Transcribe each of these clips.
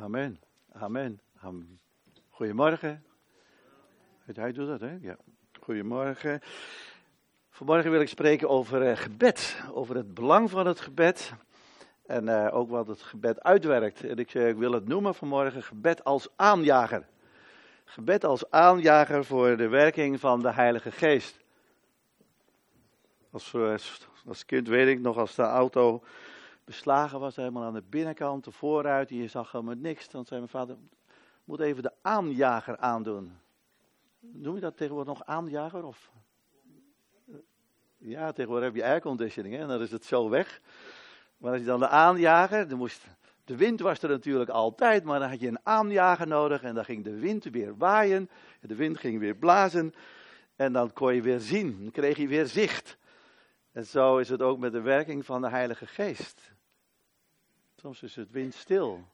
Amen. Amen. Amen. Goedemorgen. Hij doet dat, hè? Ja. Goedemorgen. Vanmorgen wil ik spreken over uh, gebed. Over het belang van het gebed. En uh, ook wat het gebed uitwerkt. En ik, ik wil het noemen vanmorgen gebed als aanjager. Gebed als aanjager voor de werking van de Heilige Geest. Als, als kind weet ik nog, als de auto beslagen was, helemaal aan de binnenkant, de voorruit, je zag helemaal niks. Dan zei mijn vader, moet even de aanjager aandoen. Noem je dat tegenwoordig nog aanjager? Of? Ja, tegenwoordig heb je airconditioning en dan is het zo weg. Maar als je dan de aanjager, dan moest, de wind was er natuurlijk altijd, maar dan had je een aanjager nodig en dan ging de wind weer waaien. De wind ging weer blazen en dan kon je weer zien, dan kreeg je weer zicht. En zo is het ook met de werking van de Heilige Geest. Soms is het windstil.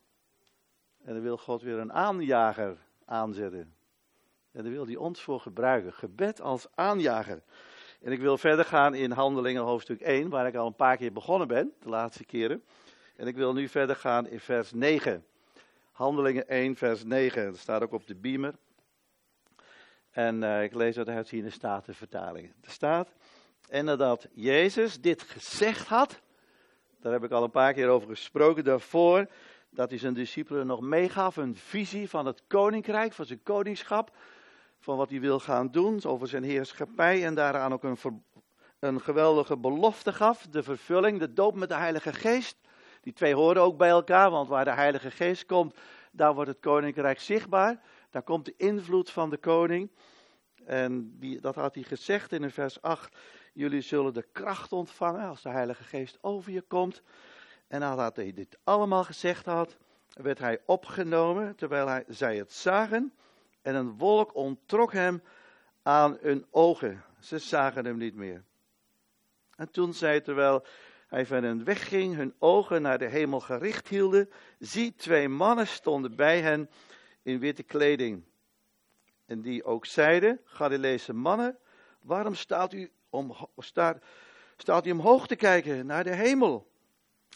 En dan wil God weer een aanjager aanzetten. En daar wil hij ons voor gebruiken. Gebed als aanjager. En ik wil verder gaan in Handelingen hoofdstuk 1, waar ik al een paar keer begonnen ben, de laatste keren. En ik wil nu verder gaan in vers 9. Handelingen 1, vers 9. Dat staat ook op de beamer. En uh, ik lees uit de statenvertaling. Er staat, en nadat Jezus dit gezegd had, daar heb ik al een paar keer over gesproken daarvoor, dat hij zijn discipelen nog meegaf, een visie van het koninkrijk, van zijn koningschap, van wat hij wil gaan doen, over zijn heerschappij en daaraan ook een, een geweldige belofte gaf, de vervulling, de doop met de Heilige Geest. Die twee horen ook bij elkaar, want waar de Heilige Geest komt, daar wordt het koninkrijk zichtbaar. Daar komt de invloed van de koning. En die, dat had hij gezegd in vers 8. Jullie zullen de kracht ontvangen als de Heilige Geest over je komt. En nadat hij dit allemaal gezegd had, werd hij opgenomen terwijl hij, zij het zagen. En een wolk onttrok hem aan hun ogen. Ze zagen hem niet meer. En toen zij, terwijl hij van hen wegging, hun ogen naar de hemel gericht hielden, zie, twee mannen stonden bij hen in witte kleding. En die ook zeiden, Galileese mannen, waarom staat u, om, staat, staat u omhoog te kijken naar de hemel?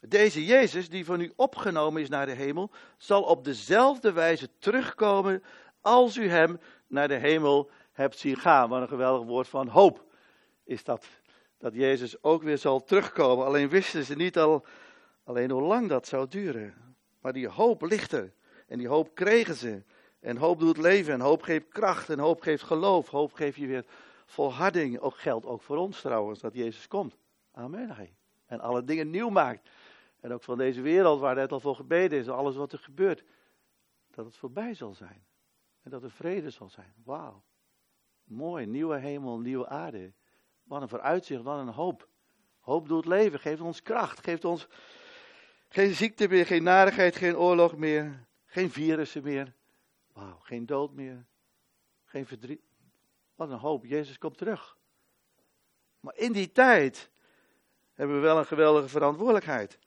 Deze Jezus, die van u opgenomen is naar de hemel, zal op dezelfde wijze terugkomen als u hem naar de hemel hebt zien gaan. Wat een geweldig woord van hoop is dat. Dat Jezus ook weer zal terugkomen. Alleen wisten ze niet al, alleen hoe lang dat zou duren. Maar die hoop ligt er. En die hoop kregen ze. En hoop doet leven. En hoop geeft kracht. En hoop geeft geloof. Hoop geeft je weer volharding. Ook geldt ook voor ons trouwens, dat Jezus komt. Amen. En alle dingen nieuw maakt. En ook van deze wereld waar net al voor gebeden is. Alles wat er gebeurt. Dat het voorbij zal zijn. En dat er vrede zal zijn. Wauw. Mooi. Nieuwe hemel, nieuwe aarde. Wat een vooruitzicht, wat een hoop. Hoop doet leven. Geeft ons kracht. Geeft ons geen ziekte meer, geen narigheid, geen oorlog meer. Geen virussen meer. Wauw. Geen dood meer. Geen verdriet. Wat een hoop. Jezus komt terug. Maar in die tijd hebben we wel een geweldige verantwoordelijkheid.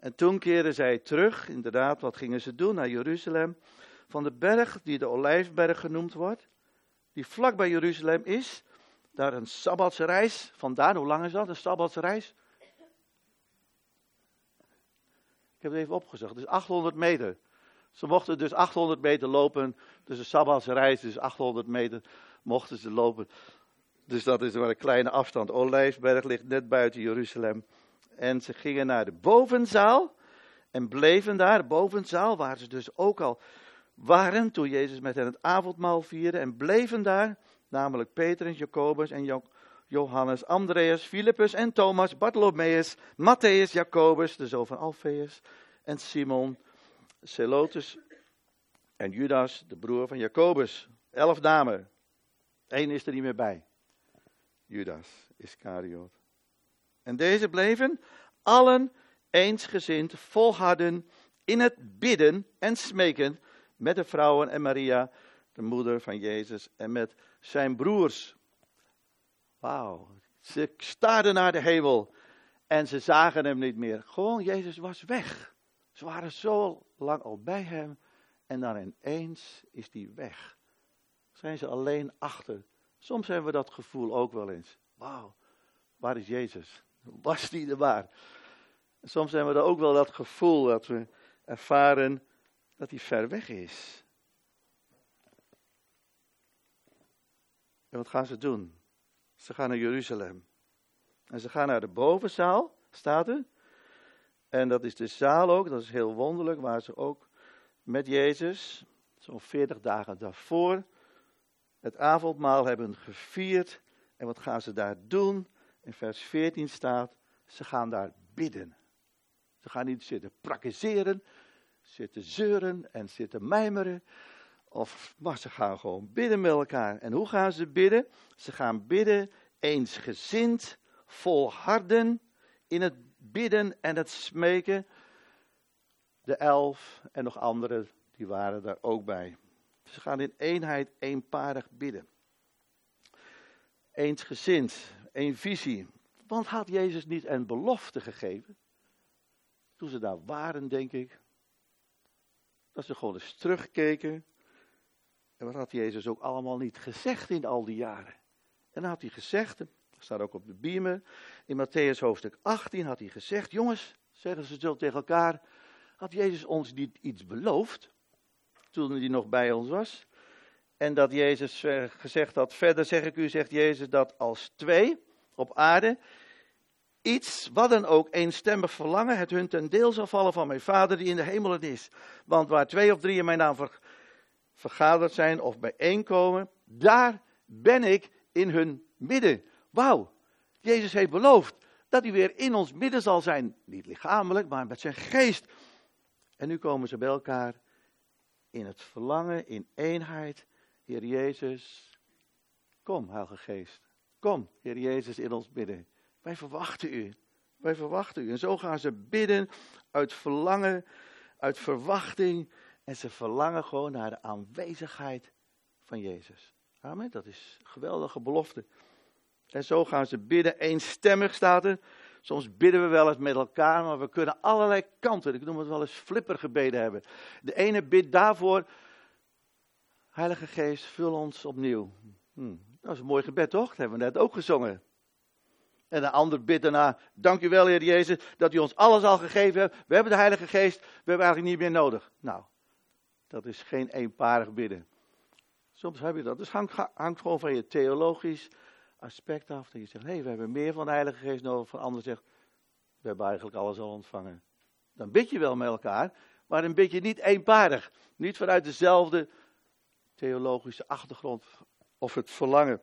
En toen keerden zij terug, inderdaad, wat gingen ze doen? Naar Jeruzalem. Van de berg die de Olijfberg genoemd wordt, die vlak bij Jeruzalem is. Daar een sabbatsreis. Vandaan, hoe lang is dat, een sabbatsreis? Ik heb het even opgezocht. Dus 800 meter. Ze mochten dus 800 meter lopen. Dus een sabbatsreis, dus 800 meter mochten ze lopen. Dus dat is maar een kleine afstand. Olijfberg ligt net buiten Jeruzalem. En ze gingen naar de bovenzaal en bleven daar, bovenzaal, waar ze dus ook al waren toen Jezus met hen het avondmaal vierde en bleven daar, namelijk Petrus, Jacobus en Johannes, Andreas, Filippus en Thomas, Bartholomeus, Matthäus, Jacobus, de zoon van Alfeus, en Simon, Celotus en Judas, de broer van Jacobus. Elf namen. Eén is er niet meer bij. Judas Iscariot. En deze bleven allen eensgezind volharden in het bidden en smeken met de vrouwen en Maria, de moeder van Jezus, en met zijn broers. Wauw, ze staarden naar de hemel en ze zagen hem niet meer. Gewoon, Jezus was weg. Ze waren zo lang al bij hem en dan ineens is hij weg. Zijn ze alleen achter. Soms hebben we dat gevoel ook wel eens. Wauw, waar is Jezus? Was die er waar? Soms hebben we ook wel dat gevoel dat we ervaren dat hij ver weg is. En wat gaan ze doen? Ze gaan naar Jeruzalem. En ze gaan naar de bovenzaal, staat er. En dat is de zaal ook, dat is heel wonderlijk, waar ze ook met Jezus, zo'n 40 dagen daarvoor, het avondmaal hebben gevierd. En wat gaan ze daar doen? In vers 14 staat, ze gaan daar bidden. Ze gaan niet zitten praktiseren, zitten zeuren en zitten mijmeren. Of, maar ze gaan gewoon bidden met elkaar. En hoe gaan ze bidden? Ze gaan bidden eensgezind, volharden in het bidden en het smeken. De elf en nog anderen, die waren daar ook bij. Ze gaan in eenheid, eenparig bidden. Eensgezind, één visie. Want had Jezus niet een belofte gegeven? Toen ze daar waren, denk ik. Dat ze gewoon eens terugkeken. En wat had Jezus ook allemaal niet gezegd in al die jaren? En dan had hij gezegd, dat staat ook op de biemen, in Matthäus hoofdstuk 18 had hij gezegd, jongens, zeggen ze zo tegen elkaar, had Jezus ons niet iets beloofd? Toen hij nog bij ons was. En dat Jezus gezegd had, verder zeg ik u, zegt Jezus, dat als twee op aarde iets, wat dan ook, eenstemmig verlangen, het hun ten deel zal vallen van mijn Vader die in de hemelen is. Want waar twee of drie in mijn naam vergaderd zijn of bijeenkomen, daar ben ik in hun midden. Wauw, Jezus heeft beloofd dat hij weer in ons midden zal zijn. Niet lichamelijk, maar met zijn geest. En nu komen ze bij elkaar in het verlangen, in eenheid. Heer Jezus, kom, Heilige Geest. Kom, Heer Jezus, in ons midden. Wij verwachten u. Wij verwachten u. En zo gaan ze bidden uit verlangen, uit verwachting. En ze verlangen gewoon naar de aanwezigheid van Jezus. Amen. Dat is een geweldige belofte. En zo gaan ze bidden. Eenstemmig staat er. Soms bidden we wel eens met elkaar, maar we kunnen allerlei kanten. Ik noem het wel eens flippergebeden hebben. De ene bidt daarvoor. Heilige Geest, vul ons opnieuw. Hm, dat is een mooi gebed, toch? Dat hebben we net ook gezongen. En de ander bidt daarna, dank u wel Heer Jezus, dat u ons alles al gegeven hebt. We hebben de Heilige Geest, we hebben eigenlijk niet meer nodig. Nou, dat is geen eenparig bidden. Soms heb je dat. Dus hangt, hangt gewoon van je theologisch aspect af. Dat je zegt, nee, we hebben meer van de Heilige Geest nodig. Van anderen zegt, we hebben eigenlijk alles al ontvangen. Dan bid je wel met elkaar, maar dan bid je niet eenparig. Niet vanuit dezelfde theologische achtergrond of het verlangen.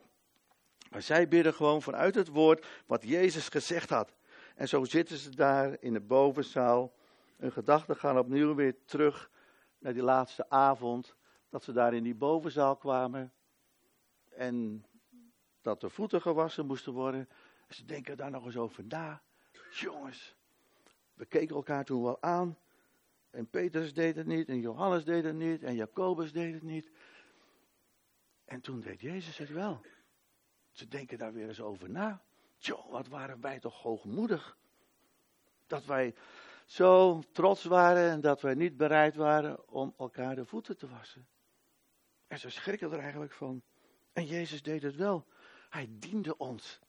Maar zij bidden gewoon vanuit het woord wat Jezus gezegd had. En zo zitten ze daar in de bovenzaal. Hun gedachten gaan opnieuw weer terug naar die laatste avond. Dat ze daar in die bovenzaal kwamen. En dat de voeten gewassen moesten worden. En ze denken daar nog eens over na. Jongens, we keken elkaar toen wel aan. En Petrus deed het niet, en Johannes deed het niet, en Jacobus deed het niet. En toen deed Jezus het wel. Ze denken daar weer eens over na. Tjoh, wat waren wij toch hoogmoedig. Dat wij zo trots waren en dat wij niet bereid waren om elkaar de voeten te wassen. En ze schrikken er eigenlijk van. En Jezus deed het wel. Hij diende ons.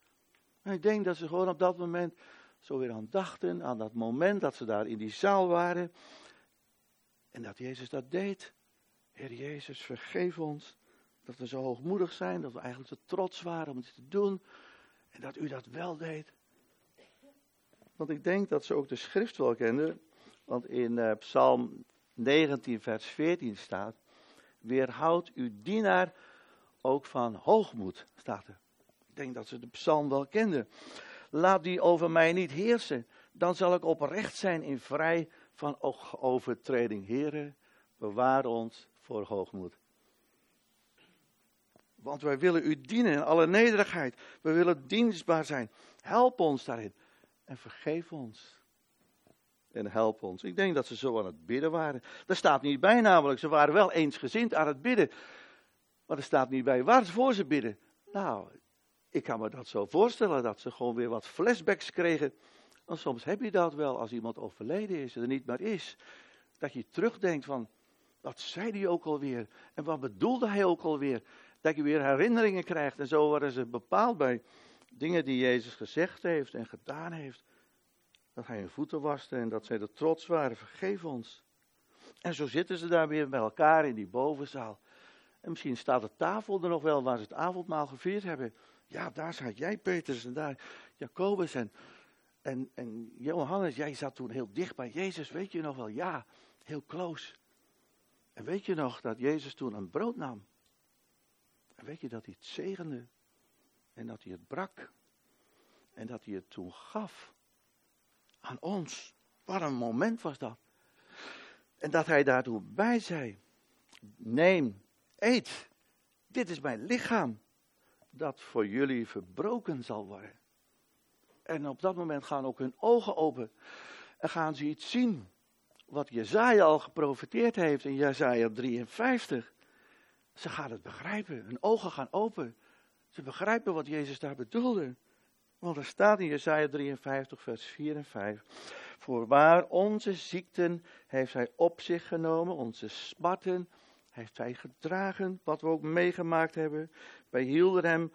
Ik denk dat ze gewoon op dat moment zo weer aan dachten, aan dat moment dat ze daar in die zaal waren. En dat Jezus dat deed. Heer Jezus, vergeef ons dat we zo hoogmoedig zijn, dat we eigenlijk te trots waren om het te doen. En dat u dat wel deed. Want ik denk dat ze ook de schrift wel kenden. Want in uh, Psalm 19, vers 14 staat: Weerhoud uw dienaar ook van hoogmoed, staat er. Ik denk dat ze de psalm wel kenden. Laat die over mij niet heersen. Dan zal ik oprecht zijn in vrij van overtreding. Heren, bewaar ons voor hoogmoed. Want wij willen u dienen in alle nederigheid. We willen dienstbaar zijn. Help ons daarin. En vergeef ons. En help ons. Ik denk dat ze zo aan het bidden waren. Daar staat niet bij namelijk. Ze waren wel eensgezind aan het bidden. Maar er staat niet bij waarvoor ze bidden. Nou, ik kan me dat zo voorstellen. Dat ze gewoon weer wat flashbacks kregen. Want soms heb je dat wel als iemand overleden is en er niet meer is. Dat je terugdenkt van, wat zei hij ook alweer? En wat bedoelde hij ook alweer? dat je weer herinneringen krijgt. En zo worden ze bepaald bij dingen die Jezus gezegd heeft en gedaan heeft. Dat hij hun voeten waste en dat zij er trots waren. Vergeef ons. En zo zitten ze daar weer bij elkaar in die bovenzaal. En misschien staat de tafel er nog wel waar ze het avondmaal gevierd hebben. Ja, daar zat jij, Petrus, en daar Jacobus en, en, en Johannes. Jij zat toen heel dicht bij Jezus, weet je nog wel? Ja, heel close. En weet je nog dat Jezus toen een brood nam? En weet je dat hij het zegende? En dat hij het brak? En dat hij het toen gaf aan ons? Wat een moment was dat. En dat hij daartoe bij zei: Neem, eet, dit is mijn lichaam, dat voor jullie verbroken zal worden. En op dat moment gaan ook hun ogen open en gaan ze iets zien wat Jezaja al geprofiteerd heeft in Jezaja 53. Ze gaan het begrijpen, hun ogen gaan open. Ze begrijpen wat Jezus daar bedoelde. Want er staat in Jesaja 53, vers 4 en 5. Voorwaar onze ziekten heeft hij op zich genomen, onze smarten heeft hij gedragen, wat we ook meegemaakt hebben. Wij hielden hem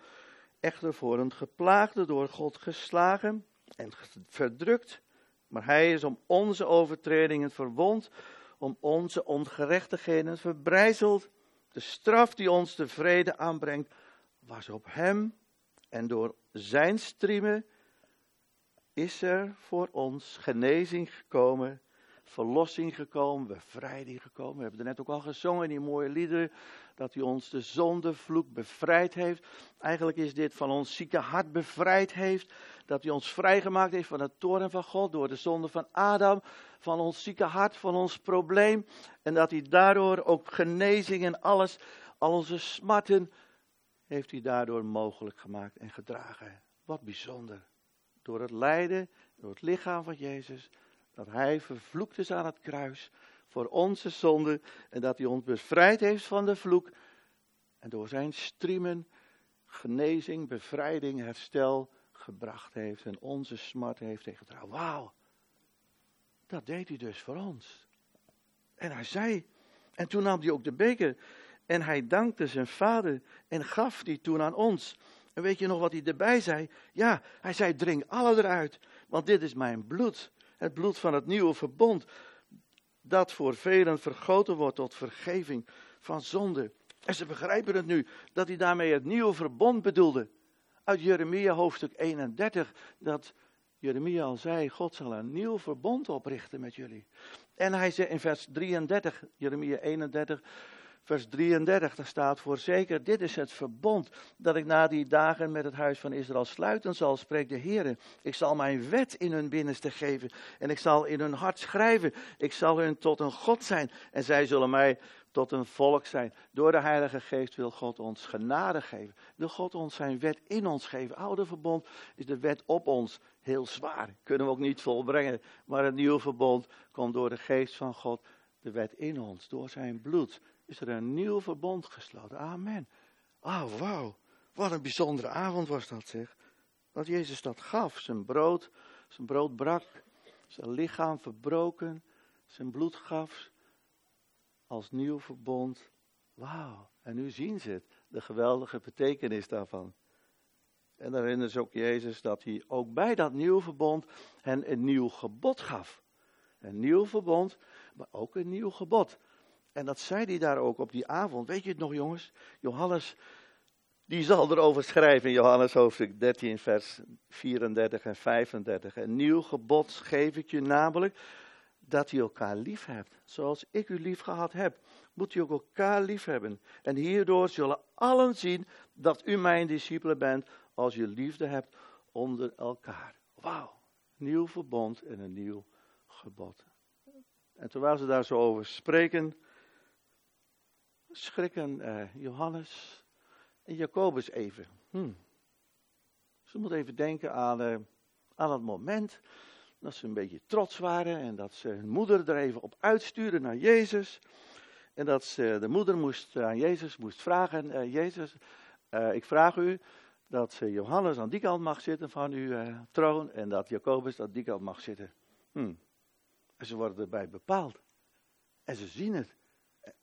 echter voor een geplaagde, door God geslagen en verdrukt. Maar hij is om onze overtredingen verwond, om onze ongerechtigheden verbrijzeld. De straf die ons de vrede aanbrengt, was op hem. En door zijn striemen is er voor ons genezing gekomen, verlossing gekomen, bevrijding gekomen. We hebben er net ook al gezongen in die mooie liederen, dat hij ons de zondevloek bevrijd heeft. Eigenlijk is dit van ons zieke hart bevrijd heeft, dat hij ons vrijgemaakt heeft van het toren van God door de zonde van Adam, van ons zieke hart, van ons probleem. En dat hij daardoor ook genezing en alles, al onze smarten, heeft hij daardoor mogelijk gemaakt en gedragen. Wat bijzonder door het lijden, door het lichaam van Jezus, dat Hij vervloekt is aan het kruis voor onze zonde en dat Hij ons bevrijd heeft van de vloek en door Zijn striemen genezing, bevrijding, herstel gebracht heeft en onze smart heeft tegengedragen. Wauw, dat deed Hij dus voor ons. En Hij zei, en toen nam Hij ook de beker en Hij dankte zijn Vader en gaf die toen aan ons. En weet je nog wat hij erbij zei? Ja, hij zei: drink alle eruit, want dit is mijn bloed. Het bloed van het nieuwe verbond, dat voor velen vergoten wordt tot vergeving van zonde. En ze begrijpen het nu, dat hij daarmee het nieuwe verbond bedoelde. Uit Jeremia hoofdstuk 31, dat Jeremia al zei: God zal een nieuw verbond oprichten met jullie. En hij zei in vers 33, Jeremia 31, vers 33, daar staat voorzeker, dit is het verbond dat ik na die dagen met het huis van Israël sluiten zal, spreekt de Heer. Ik zal mijn wet in hun binnenste geven en ik zal in hun hart schrijven. Ik zal hun tot een God zijn en zij zullen mij tot een volk zijn. Door de Heilige Geest wil God ons genade geven. Wil God ons zijn wet in ons geven. Oude verbond is de wet op ons heel zwaar. Kunnen we ook niet volbrengen. Maar het nieuwe verbond komt door de Geest van God. De wet in ons, door zijn bloed is er een nieuw verbond gesloten. Amen. Ah, oh, wauw. Wat een bijzondere avond was dat, zeg. Dat Jezus dat gaf. Zijn brood, zijn brood brak. Zijn lichaam verbroken. Zijn bloed gaf. Als nieuw verbond. Wauw. En nu zien ze het. De geweldige betekenis daarvan. En dan herinneren ze ook Jezus dat hij ook bij dat nieuw verbond hen een nieuw gebod gaf. Een nieuw verbond, maar ook een nieuw gebod. En dat zei hij daar ook op die avond. Weet je het nog, jongens? Johannes, die zal erover schrijven in Johannes hoofdstuk 13, vers 34 en 35. Een nieuw gebod geef ik je namelijk dat je elkaar lief hebt. Zoals ik u lief gehad heb, moet je ook elkaar lief hebben. En hierdoor zullen allen zien dat u mijn discipelen bent als je liefde hebt onder elkaar. Wauw, nieuw verbond en een nieuw gebod. En terwijl ze daar zo over spreken, schrikken uh, Johannes en Jacobus even. Hmm. Ze moeten even denken aan, uh, aan het moment dat ze een beetje trots waren en dat ze hun moeder er even op uitstuurden naar Jezus. En dat ze, de moeder moest aan Jezus moest vragen, uh, Jezus, ik vraag u dat Johannes aan die kant mag zitten van uw troon en dat Jacobus aan die kant mag zitten. Hmm. En ze worden erbij bepaald. En ze zien het.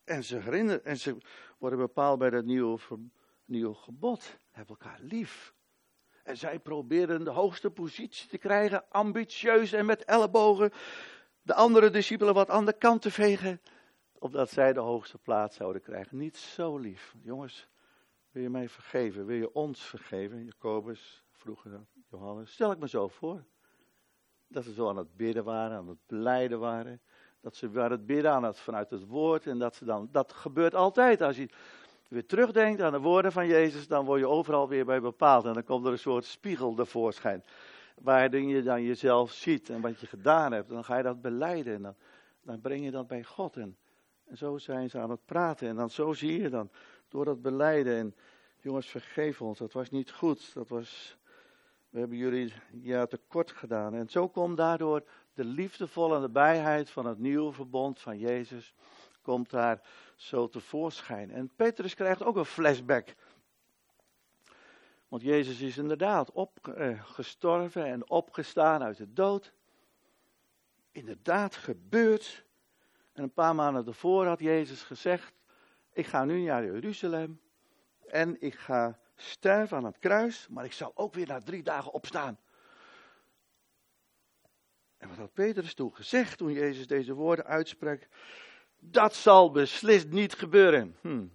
En ze en ze worden bepaald bij dat nieuwe, nieuwe gebod. Heb elkaar lief. En zij proberen de hoogste positie te krijgen, ambitieus en met ellebogen. De andere discipelen wat aan de kant te vegen. opdat zij de hoogste plaats zouden krijgen. Niet zo lief. Jongens, wil je mij vergeven? Wil je ons vergeven? Jacobus, vroeger Johannes. Stel ik me zo voor. Dat ze zo aan het bidden waren, aan het beleiden waren. Dat ze waren het bidden aan het, vanuit het woord. En dat ze dan, dat gebeurt altijd. Als je weer terugdenkt aan de woorden van Jezus, dan word je overal weer bij bepaald. En dan komt er een soort spiegel tevoorschijn. Waarin je dan jezelf ziet en wat je gedaan hebt. En dan ga je dat beleiden. En dan, dan breng je dat bij God. En, en zo zijn ze aan het praten. En dan zo zie je dan door dat beleiden. En jongens, vergeef ons. Dat was niet goed. Dat was, we hebben jullie ja tekort gedaan. En zo komt daardoor de liefdevolle nabijheid van het nieuwe verbond van Jezus. Komt daar zo tevoorschijn. En Petrus krijgt ook een flashback. Want Jezus is inderdaad opgestorven eh, en opgestaan uit de dood. Inderdaad gebeurd. En een paar maanden daarvoor had Jezus gezegd: Ik ga nu naar Jeruzalem. En ik ga sterven aan het kruis. Maar ik zal ook weer na drie dagen opstaan. En wat had Petrus toen gezegd toen Jezus deze woorden uitsprak? Dat zal beslist niet gebeuren. Hm.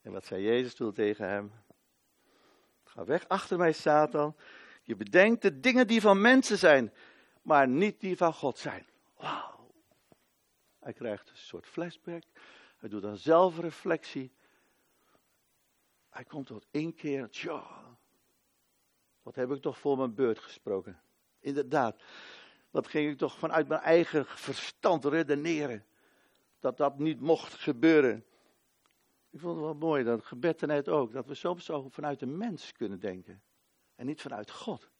En wat zei Jezus toen tegen hem? Ga weg achter mij, Satan. Je bedenkt de dingen die van mensen zijn, maar niet die van God zijn. Wauw. Hij krijgt een soort flashback. Hij doet een zelfreflectie. Hij komt tot één keer. Tja, wat heb ik toch voor mijn beurt gesproken? Inderdaad, wat ging ik toch vanuit mijn eigen verstand redeneren. Dat dat niet mocht gebeuren. Ik vond het wel mooi, dat gebed net ook. Dat we soms zo vanuit de mens kunnen denken. En niet vanuit God.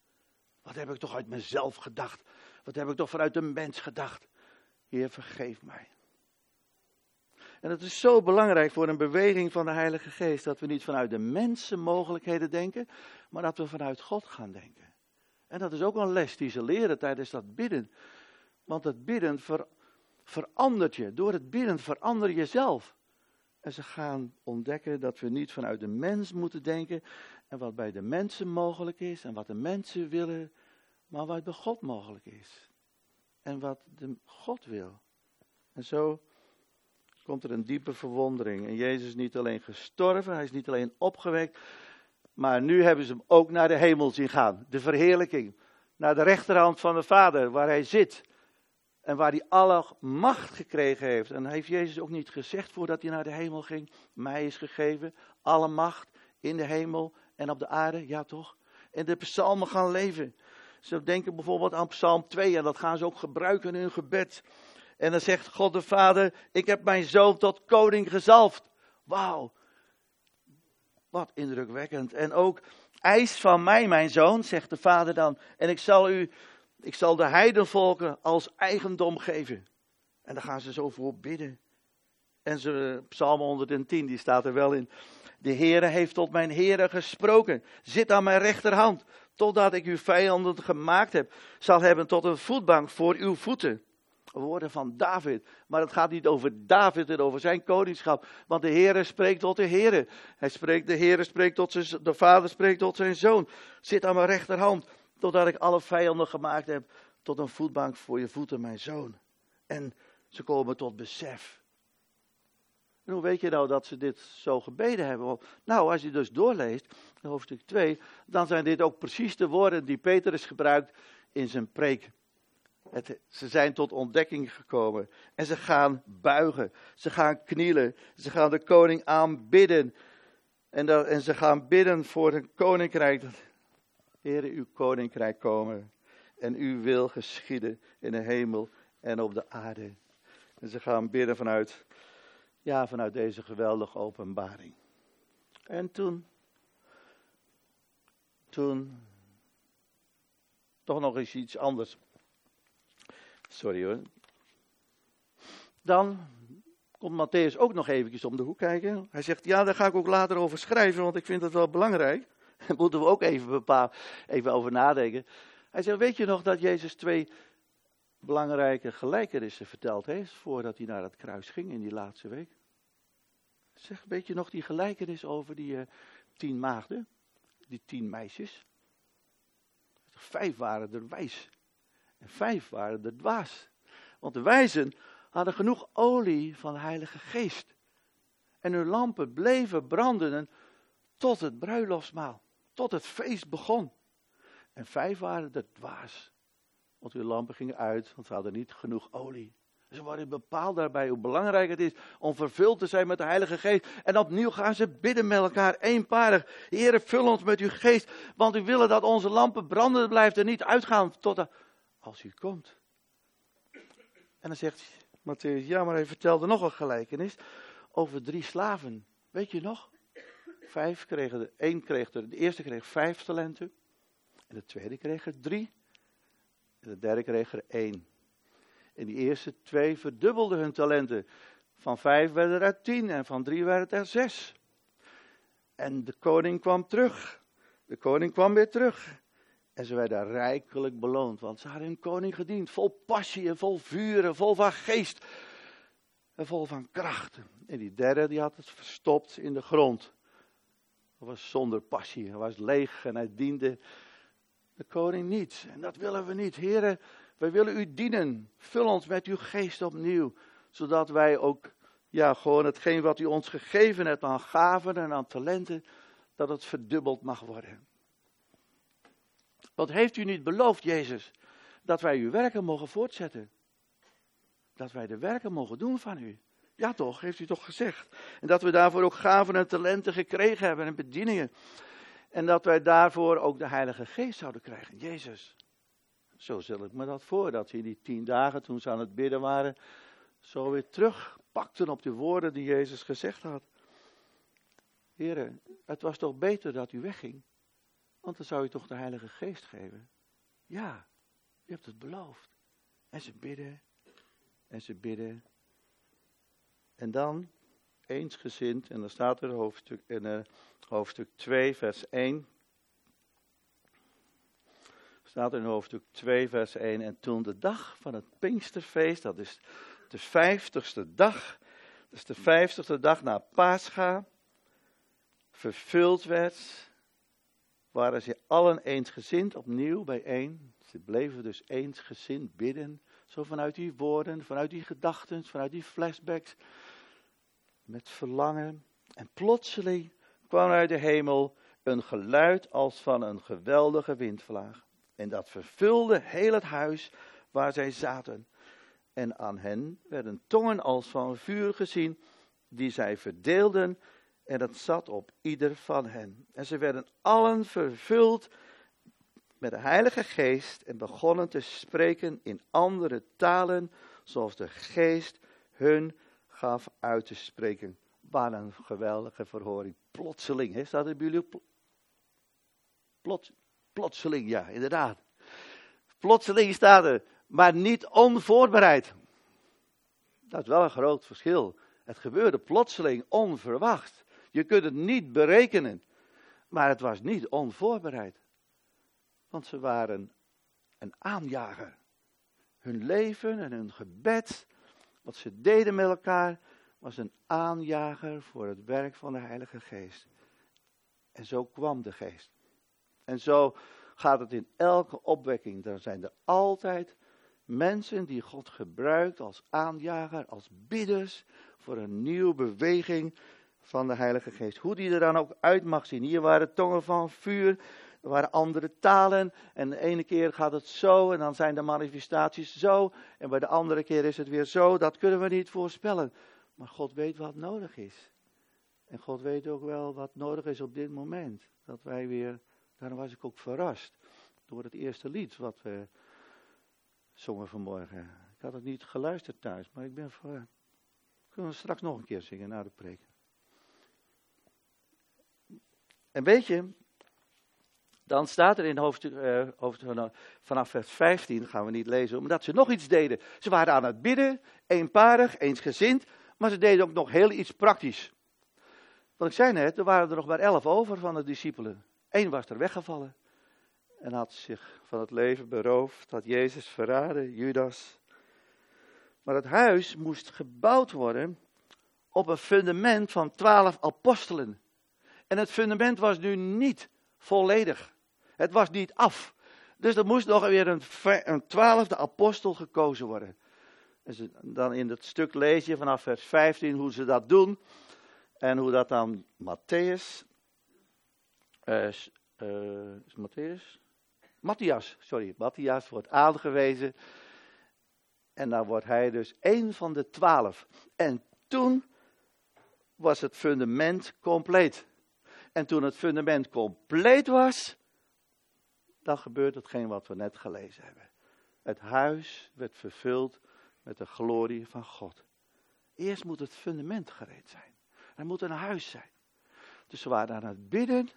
Wat heb ik toch uit mezelf gedacht? Wat heb ik toch vanuit de mens gedacht? Heer, vergeef mij. En het is zo belangrijk voor een beweging van de Heilige Geest dat we niet vanuit de mensen mogelijkheden denken, maar dat we vanuit God gaan denken. En dat is ook een les die ze leren tijdens dat bidden. Want het bidden ver, verandert je. Door het bidden verander je jezelf. En ze gaan ontdekken dat we niet vanuit de mens moeten denken. En wat bij de mensen mogelijk is. En wat de mensen willen. Maar wat bij God mogelijk is. En wat de God wil. En zo komt er een diepe verwondering. En Jezus is niet alleen gestorven. Hij is niet alleen opgewekt. Maar nu hebben ze hem ook naar de hemel zien gaan. De verheerlijking. Naar de rechterhand van de Vader, waar hij zit. En waar hij alle macht gekregen heeft. En heeft Jezus ook niet gezegd voordat hij naar de hemel ging. Mij is gegeven alle macht in de hemel en op de aarde. Ja toch? En de psalmen gaan leven. Ze denken bijvoorbeeld aan psalm 2 en dat gaan ze ook gebruiken in hun gebed. En dan zegt God de Vader, ik heb mijn zoon tot koning gezalfd. Wauw, wat indrukwekkend. En ook, eis van mij, mijn zoon, zegt de vader dan. En ik zal u, ik zal de heidenvolken als eigendom geven. En daar gaan ze zo voor bidden. En ze, Psalm 110, die staat er wel in. De Heere heeft tot mijn Heere gesproken. Zit aan mijn rechterhand, totdat ik uw vijanden gemaakt heb. Zal hebben tot een voetbank voor uw voeten woorden van David. Maar het gaat niet over David en over zijn koningschap. Want de Heere spreekt tot de Heere. Hij spreekt, de Heere spreekt tot zijn, de vader spreekt tot zijn zoon. Zit aan mijn rechterhand, totdat ik alle vijanden gemaakt heb. Tot een voetbank voor je voeten, mijn zoon. En ze komen tot besef. Hoe weet je nou dat ze dit zo gebeden hebben? Nou, als je dus doorleest, hoofdstuk 2, dan zijn dit ook precies de woorden die Petrus gebruikt in zijn preek ze zijn tot ontdekking gekomen. En ze gaan buigen. Ze gaan knielen. Ze gaan de koning aanbidden. En, en ze gaan bidden voor een koninkrijk. Heere, uw koninkrijk komen. En uw wil geschieden in de hemel en op de aarde. En ze gaan bidden vanuit, ja, vanuit deze geweldige openbaring. En toen, toen, toch nog eens iets anders. Sorry hoor. Dan komt Matthäus ook nog eventjes om de hoek kijken. Hij zegt, ja, daar ga ik ook later over schrijven, want ik vind dat wel belangrijk. Daar moeten we ook even, bepaal, even over nadenken. Hij zegt, weet je nog dat Jezus twee belangrijke gelijkenissen verteld heeft, voordat hij naar het kruis ging in die laatste week? Zeg, weet je nog die gelijkenis over die uh, tien maagden, die tien meisjes? Vijf waren er wijs. En vijf waren de dwaas. Want de wijzen hadden genoeg olie van de Heilige Geest. En hun lampen bleven branden tot het bruiloftsmaal, tot het feest begon. En vijf waren er dwaas, want hun lampen gingen uit, want ze hadden niet genoeg olie. Ze worden bepaald daarbij hoe belangrijk het is om vervuld te zijn met de Heilige Geest. En opnieuw gaan ze bidden met elkaar eenparig. Heere, vul ons met uw geest, want u willen dat onze lampen branden blijft en niet uitgaan tot als u komt. En dan zegt Matthäus, ja, maar hij vertelde nog een gelijkenis over drie slaven. Weet je nog? Vijf kregen er, één kreeg er, de eerste kreeg vijf talenten. En de tweede kreeg er drie. En de derde kreeg er één. En die eerste twee verdubbelden hun talenten. Van vijf werden er tien en van drie werden er zes. En de koning kwam terug. De koning kwam weer terug. En ze werden rijkelijk beloond, want ze hadden hun koning gediend. Vol passie en vol vuur en vol van geest. En vol van kracht. En die derde die had het verstopt in de grond. Hij was zonder passie. Hij was leeg en hij diende de koning niet. En dat willen we niet. Heren, wij willen u dienen. Vul ons met uw geest opnieuw. Zodat wij ook, ja, gewoon hetgeen wat u ons gegeven hebt aan gaven en aan talenten, dat het verdubbeld mag worden. Wat heeft u niet beloofd, Jezus? Dat wij uw werken mogen voortzetten. Dat wij de werken mogen doen van u. Ja toch, heeft u toch gezegd. En dat we daarvoor ook gaven en talenten gekregen hebben en bedieningen. En dat wij daarvoor ook de Heilige Geest zouden krijgen. Jezus. Zo stel ik me dat voor, dat ze in die tien dagen toen ze aan het bidden waren, zo weer terugpakten op de woorden die Jezus gezegd had. Heren, het was toch beter dat u wegging? Want dan zou u toch de Heilige Geest geven? Ja, u hebt het beloofd. En ze bidden, en ze bidden. En dan, eensgezind, en dan staat er hoofdstuk, in uh, hoofdstuk 2, vers 1 staat er in hoofdstuk 2, vers 1. En toen de dag van het Pinksterfeest, dat is de vijftigste dag, dat is de vijftigste dag na Pascha, vervuld werd, waren ze allen eensgezind opnieuw bijeen. Ze bleven dus eensgezind bidden, zo vanuit die woorden, vanuit die gedachten, vanuit die flashbacks, met verlangen. En plotseling kwam uit de hemel een geluid als van een geweldige windvlaag. En dat vervulde heel het huis waar zij zaten. En aan hen werden tongen als van vuur gezien, die zij verdeelden, en dat zat op ieder van hen. En ze werden allen vervuld met de Heilige Geest en begonnen te spreken in andere talen, zoals de Geest hun gaf uit te spreken. Wat een geweldige verhoring. Plotseling, hè? staat er bij jullie? Plots, Plotseling, ja, inderdaad. Plotseling staat er, maar niet onvoorbereid. Dat is wel een groot verschil. Het gebeurde plotseling, onverwacht. Je kunt het niet berekenen. Maar het was niet onvoorbereid. Want ze waren een aanjager. Hun leven en hun gebed, wat ze deden met elkaar, was een aanjager voor het werk van de Heilige Geest. En zo kwam de Geest. En zo gaat het in elke opwekking. Er zijn er altijd mensen die God gebruikt als aanjager, als bidders voor een nieuwe beweging van de Heilige Geest. Hoe die er dan ook uit mag zien. Hier waren tongen van vuur, er waren andere talen. En de ene keer gaat het zo en dan zijn de manifestaties zo. En bij de andere keer is het weer zo. Dat kunnen we niet voorspellen. Maar God weet wat nodig is. En God weet ook wel wat nodig is op dit moment. Dat wij weer Daarom was ik ook verrast door het eerste lied wat we zongen vanmorgen. Ik had het niet geluisterd thuis, maar ik ben voor. Kunnen we straks nog een keer zingen na de preek. En weet je, dan staat er in hoofdstuk, uh, hoofdstuk, vanaf vers 15, gaan we niet lezen, omdat ze nog iets deden. Ze waren aan het bidden, eenparig, eensgezind, maar ze deden ook nog heel iets praktisch. Want ik zei net, er waren er nog maar elf over van de discipelen. Eén was er weggevallen en had zich van het leven beroofd, had Jezus verraden, Judas. Maar het huis moest gebouwd worden op een fundament van twaalf apostelen. En het fundament was nu niet volledig. Het was niet af. Dus er moest nog weer een, een twaalfde apostel gekozen worden. En dan in het stuk lees je vanaf vers 15 hoe ze dat doen. En hoe dat dan Matthäus. Uh, uh, is Matthäus? Matthias, sorry. Matthias wordt aangewezen. En dan wordt hij dus één van de twaalf. En toen was het fundament compleet. En toen het fundament compleet was, dan gebeurt hetgeen wat we net gelezen hebben. Het huis werd vervuld met de glorie van God. Eerst moet het fundament gereed zijn. Er moet een huis zijn. Dus ze waren aan het bidden,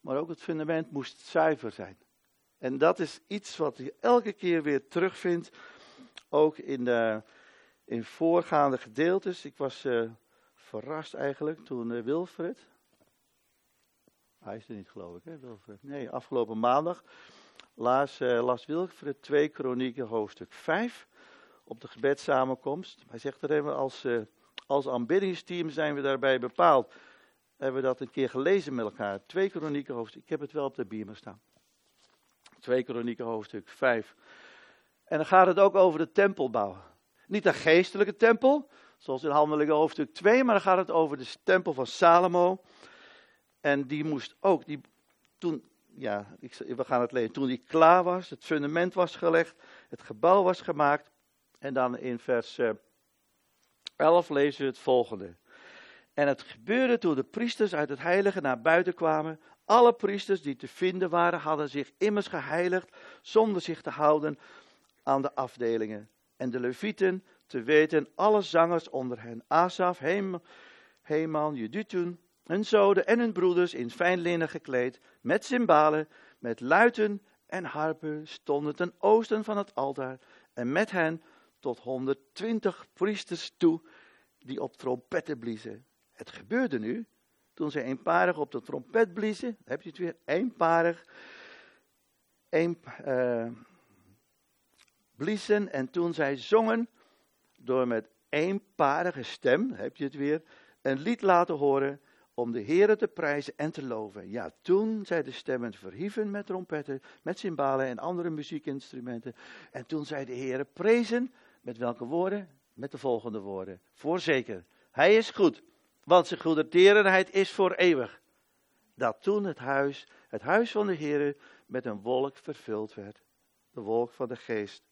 maar ook het fundament moest zuiver zijn. En dat is iets wat je elke keer weer terugvindt, ook in, de, in voorgaande gedeeltes. Ik was uh, verrast eigenlijk toen uh, Wilfred, hij is er niet geloof ik, hè? Nee, afgelopen maandag las, uh, las Wilfred 2 Kronieken hoofdstuk 5 op de gebedssamenkomst. Hij zegt er even, als, uh, als aanbiddingsteam zijn we daarbij bepaald. Hebben we dat een keer gelezen met elkaar. 2 Kronieken hoofdstuk, ik heb het wel op de biemer staan. 2 Kronieken hoofdstuk 5. En dan gaat het ook over de tempelbouw. Niet de geestelijke tempel, zoals in Handelingen hoofdstuk 2, maar dan gaat het over de tempel van Salomo. En die moest ook, die, toen, ja, ik, we gaan het lezen, toen die klaar was, het fundament was gelegd, het gebouw was gemaakt. En dan in vers 11 eh, lezen we het volgende. En het gebeurde toen de priesters uit het heilige naar buiten kwamen. Alle priesters die te vinden waren, hadden zich immers geheiligd, zonder zich te houden aan de afdelingen. En de levieten, te weten, alle zangers onder hen, Asaf, Heman, Jedutun, hun zoden en hun broeders in fijn linnen gekleed, met cymbalen, met luiten en harpen, stonden ten oosten van het altaar. En met hen tot 120 priesters toe, die op trompetten bliezen. Het gebeurde nu, toen ze eenparig op de trompet bliezen, heb je het weer, eenparig, een, uh, bliezen, en toen zij zongen, door met eenparige stem, heb je het weer, een lied laten horen, om de Heere te prijzen en te loven. Ja, toen zij de stemmen verhieven met trompetten, met cymbalen en andere muziekinstrumenten. En toen zij de Heere prezen, met welke woorden? Met de volgende woorden. Voorzeker, hij is goed, want zijn goedertierenheid is voor eeuwig. Dat toen het huis, het huis van de Heere, met een wolk vervuld werd. De wolk van de geest.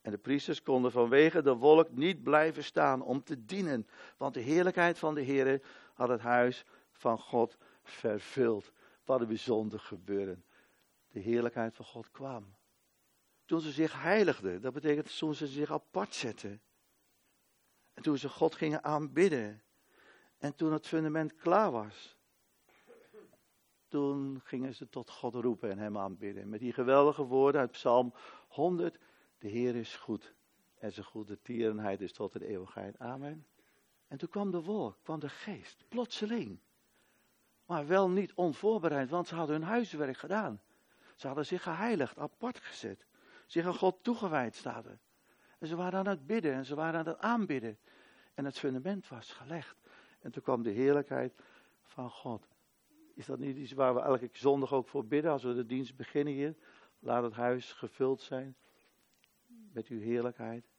En de priesters konden vanwege de wolk niet blijven staan om te dienen, want de heerlijkheid van de Heere had het huis van God vervuld. Wat een bijzonder gebeuren. De heerlijkheid van God kwam. Toen ze zich heiligden, dat betekent toen ze zich apart zetten. En toen ze God gingen aanbidden. En toen het fundament klaar was. Toen gingen ze tot God roepen en hem aanbidden. Met die geweldige woorden uit Psalm 100. De Heer is goed. En zijn goede tierenheid is tot de eeuwigheid. Amen. En toen kwam de wolk, kwam de geest, plotseling. Maar wel niet onvoorbereid, want ze hadden hun huiswerk gedaan. Ze hadden zich geheiligd, apart gezet. Zich aan God toegewijd staat En ze waren aan het bidden en ze waren aan het aanbidden. En het fundament was gelegd. En toen kwam de heerlijkheid van God. Is dat niet iets waar we elke zondag ook voor bidden als we de dienst beginnen hier? Laat het huis gevuld zijn met uw heerlijkheid.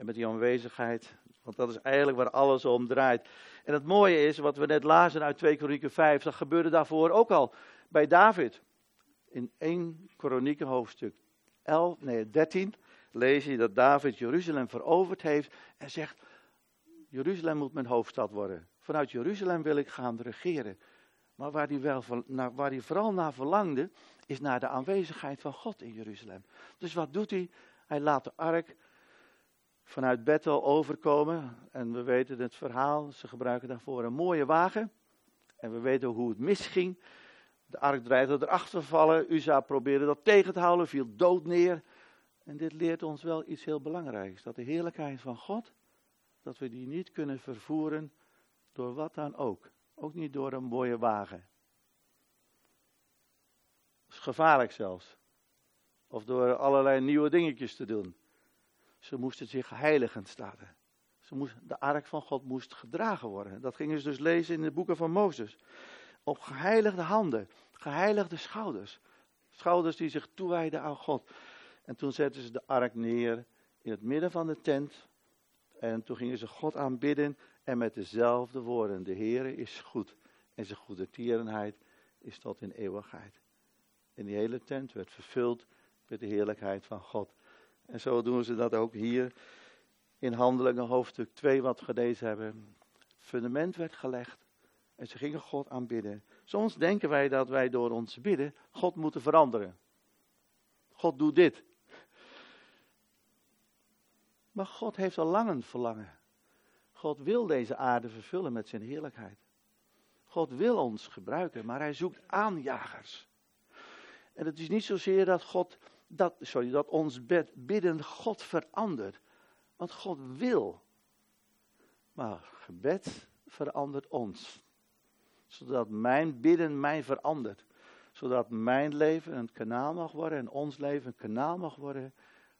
En met die aanwezigheid. Want dat is eigenlijk waar alles om draait. En het mooie is, wat we net lazen uit 2 Kronieken 5, dat gebeurde daarvoor ook al bij David. In 1 Kronieken hoofdstuk 11, nee 13 lees je dat David Jeruzalem veroverd heeft en zegt, Jeruzalem moet mijn hoofdstad worden. Vanuit Jeruzalem wil ik gaan regeren. Maar waar hij, wel, waar hij vooral naar verlangde, is naar de aanwezigheid van God in Jeruzalem. Dus wat doet hij? Hij laat de ark vanuit Bethel overkomen. En we weten het verhaal, ze gebruiken daarvoor een mooie wagen. En we weten hoe het misging. De ark dreigde erachter vallen. Uza probeerde dat tegen te houden, viel dood neer. En dit leert ons wel iets heel belangrijks. Dat de heerlijkheid van God, dat we die niet kunnen vervoeren door wat dan ook. Ook niet door een mooie wagen. Dat is gevaarlijk zelfs. Of door allerlei nieuwe dingetjes te doen. Ze moesten zich heiligen, staat Ze de ark van God moest gedragen worden. Dat gingen ze dus lezen in de boeken van Mozes. Op geheiligde handen, geheiligde schouders. Schouders die zich toewijden aan God. En toen zetten ze de ark neer in het midden van de tent. En toen gingen ze God aanbidden en met dezelfde woorden. De Heere is goed en zijn goede tierenheid is tot in eeuwigheid. En die hele tent werd vervuld met de heerlijkheid van God. En zo doen ze dat ook hier in Handelingen hoofdstuk 2 wat we gelezen hebben. Het fundament werd gelegd en ze gingen God aanbidden. Soms denken wij dat wij door ons bidden God moeten veranderen. God doet dit. Maar God heeft al lang een verlangen. God wil deze aarde vervullen met zijn heerlijkheid. God wil ons gebruiken, maar hij zoekt aanjagers. En het is niet zozeer dat God, dat, sorry, dat ons bidden God verandert. Want God wil. Maar gebed verandert ons. Zodat mijn bidden mij verandert. Zodat mijn leven een kanaal mag worden en ons leven een kanaal mag worden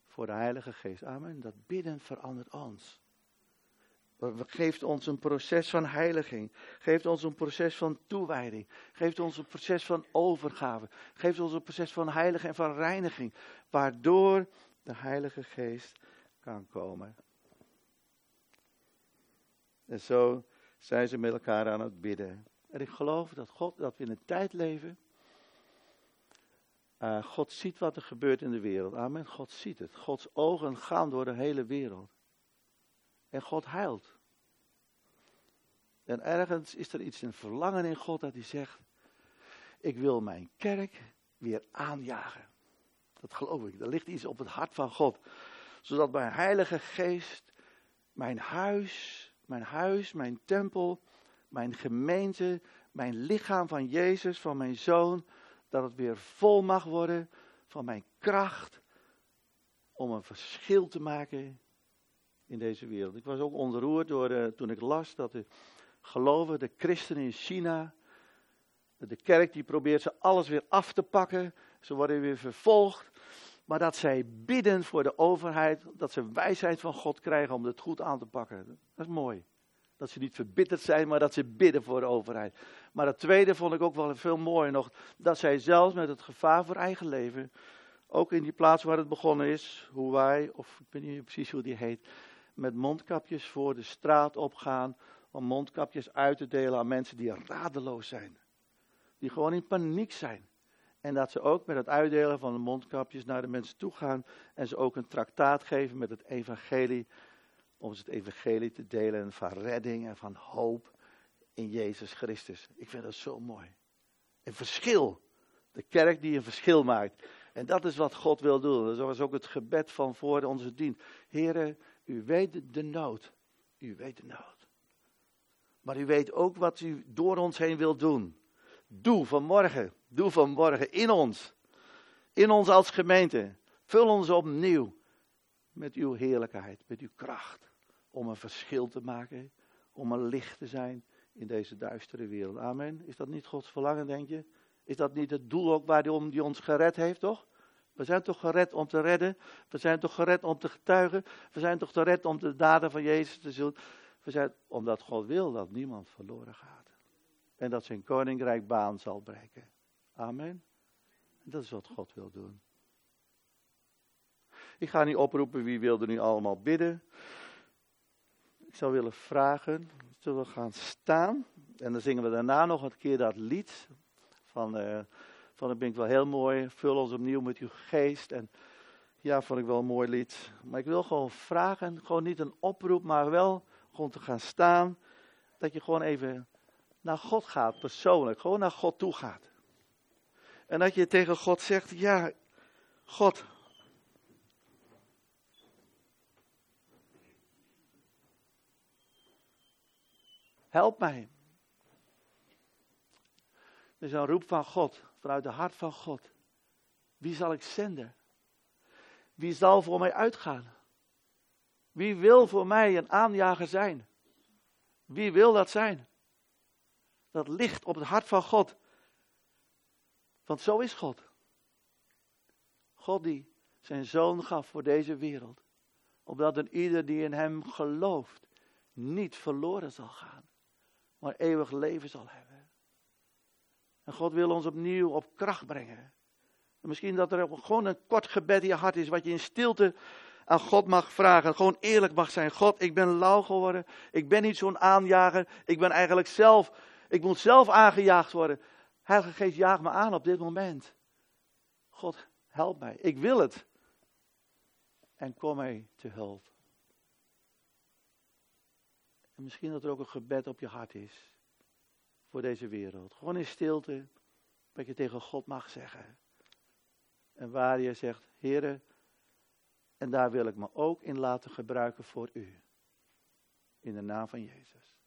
voor de Heilige Geest. Amen. Dat bidden verandert ons. Geeft ons een proces van heiliging. Geeft ons een proces van toewijding. Geeft ons een proces van overgave. Geeft ons een proces van heiliging en van reiniging. Waardoor de Heilige Geest kan komen. En zo zijn ze met elkaar aan het bidden. En ik geloof dat God, dat we in een tijd leven. Uh, God ziet wat er gebeurt in de wereld. Amen. God ziet het. Gods ogen gaan door de hele wereld. En God huilt. En ergens is er iets, een verlangen in God dat hij zegt: Ik wil mijn kerk weer aanjagen. Dat geloof ik. Er ligt iets op het hart van God. Zodat mijn Heilige Geest, mijn huis, mijn huis, mijn tempel, mijn gemeente, mijn lichaam van Jezus, van mijn zoon, dat het weer vol mag worden van mijn kracht om een verschil te maken in deze wereld. Ik was ook ontroerd door, uh, toen ik las dat de geloven, de christenen in China, de kerk die probeert ze alles weer af te pakken, ze worden weer vervolgd, maar dat zij bidden voor de overheid, dat ze wijsheid van God krijgen om het goed aan te pakken. Dat is mooi. Dat ze niet verbitterd zijn, maar dat ze bidden voor de overheid. Maar het tweede vond ik ook wel veel mooier nog, dat zij zelfs met het gevaar voor eigen leven, ook in die plaats waar het begonnen is, wij, of ik weet niet precies hoe die heet, met mondkapjes voor de straat opgaan, om mondkapjes uit te delen aan mensen die radeloos zijn. Die gewoon in paniek zijn. En dat ze ook met het uitdelen van de mondkapjes naar de mensen toe gaan en ze ook een traktaat geven met het evangelie om het evangelie te delen van redding en van hoop in Jezus Christus. Ik vind dat zo mooi. Een verschil. De kerk die een verschil maakt. En dat is wat God wil doen. Dat was ook het gebed van voor onze dienst. Heren, u weet de nood. U weet de nood. Maar u weet ook wat u door ons heen wil doen. Doe vanmorgen. Doe vanmorgen in ons. In ons als gemeente. Vul ons opnieuw met uw heerlijkheid, met uw kracht om een verschil te maken, om een licht te zijn in deze duistere wereld. Amen. Is dat niet Gods verlangen, denk je? Is dat niet het doel ook waarom hij ons gered heeft, toch? We zijn toch gered om te redden? We zijn toch gered om te getuigen? We zijn toch gered om de daden van Jezus te zien? We zijn omdat God wil dat niemand verloren gaat. En dat zijn koninkrijk baan zal breken. Amen. En dat is wat God wil doen. Ik ga niet oproepen wie wilde nu allemaal bidden. Ik zou willen vragen, zullen we gaan staan? En dan zingen we daarna nog een keer dat lied van, uh, van dat ben ik wel heel mooi. Vul ons opnieuw met uw geest. En ja, vond ik wel een mooi lied. Maar ik wil gewoon vragen, gewoon niet een oproep, maar wel gewoon te gaan staan. Dat je gewoon even naar God gaat, persoonlijk. Gewoon naar God toe gaat. En dat je tegen God zegt, ja, God, Help mij. Er is een roep van God, vanuit het hart van God. Wie zal ik zenden? Wie zal voor mij uitgaan? Wie wil voor mij een aanjager zijn? Wie wil dat zijn? Dat ligt op het hart van God. Want zo is God. God die zijn zoon gaf voor deze wereld. Opdat een ieder die in hem gelooft niet verloren zal gaan maar eeuwig leven zal hebben. En God wil ons opnieuw op kracht brengen. Misschien dat er gewoon een kort gebed in je hart is, wat je in stilte aan God mag vragen. Gewoon eerlijk mag zijn. God, ik ben lauw geworden. Ik ben niet zo'n aanjager. Ik ben eigenlijk zelf, ik moet zelf aangejaagd worden. Heilige Geest, jaag me aan op dit moment. God, help mij. Ik wil het. En kom mij te hulp. En misschien dat er ook een gebed op je hart is. Voor deze wereld. Gewoon in stilte. Wat je tegen God mag zeggen. En waar je zegt, Heere, en daar wil ik me ook in laten gebruiken voor u. In de naam van Jezus.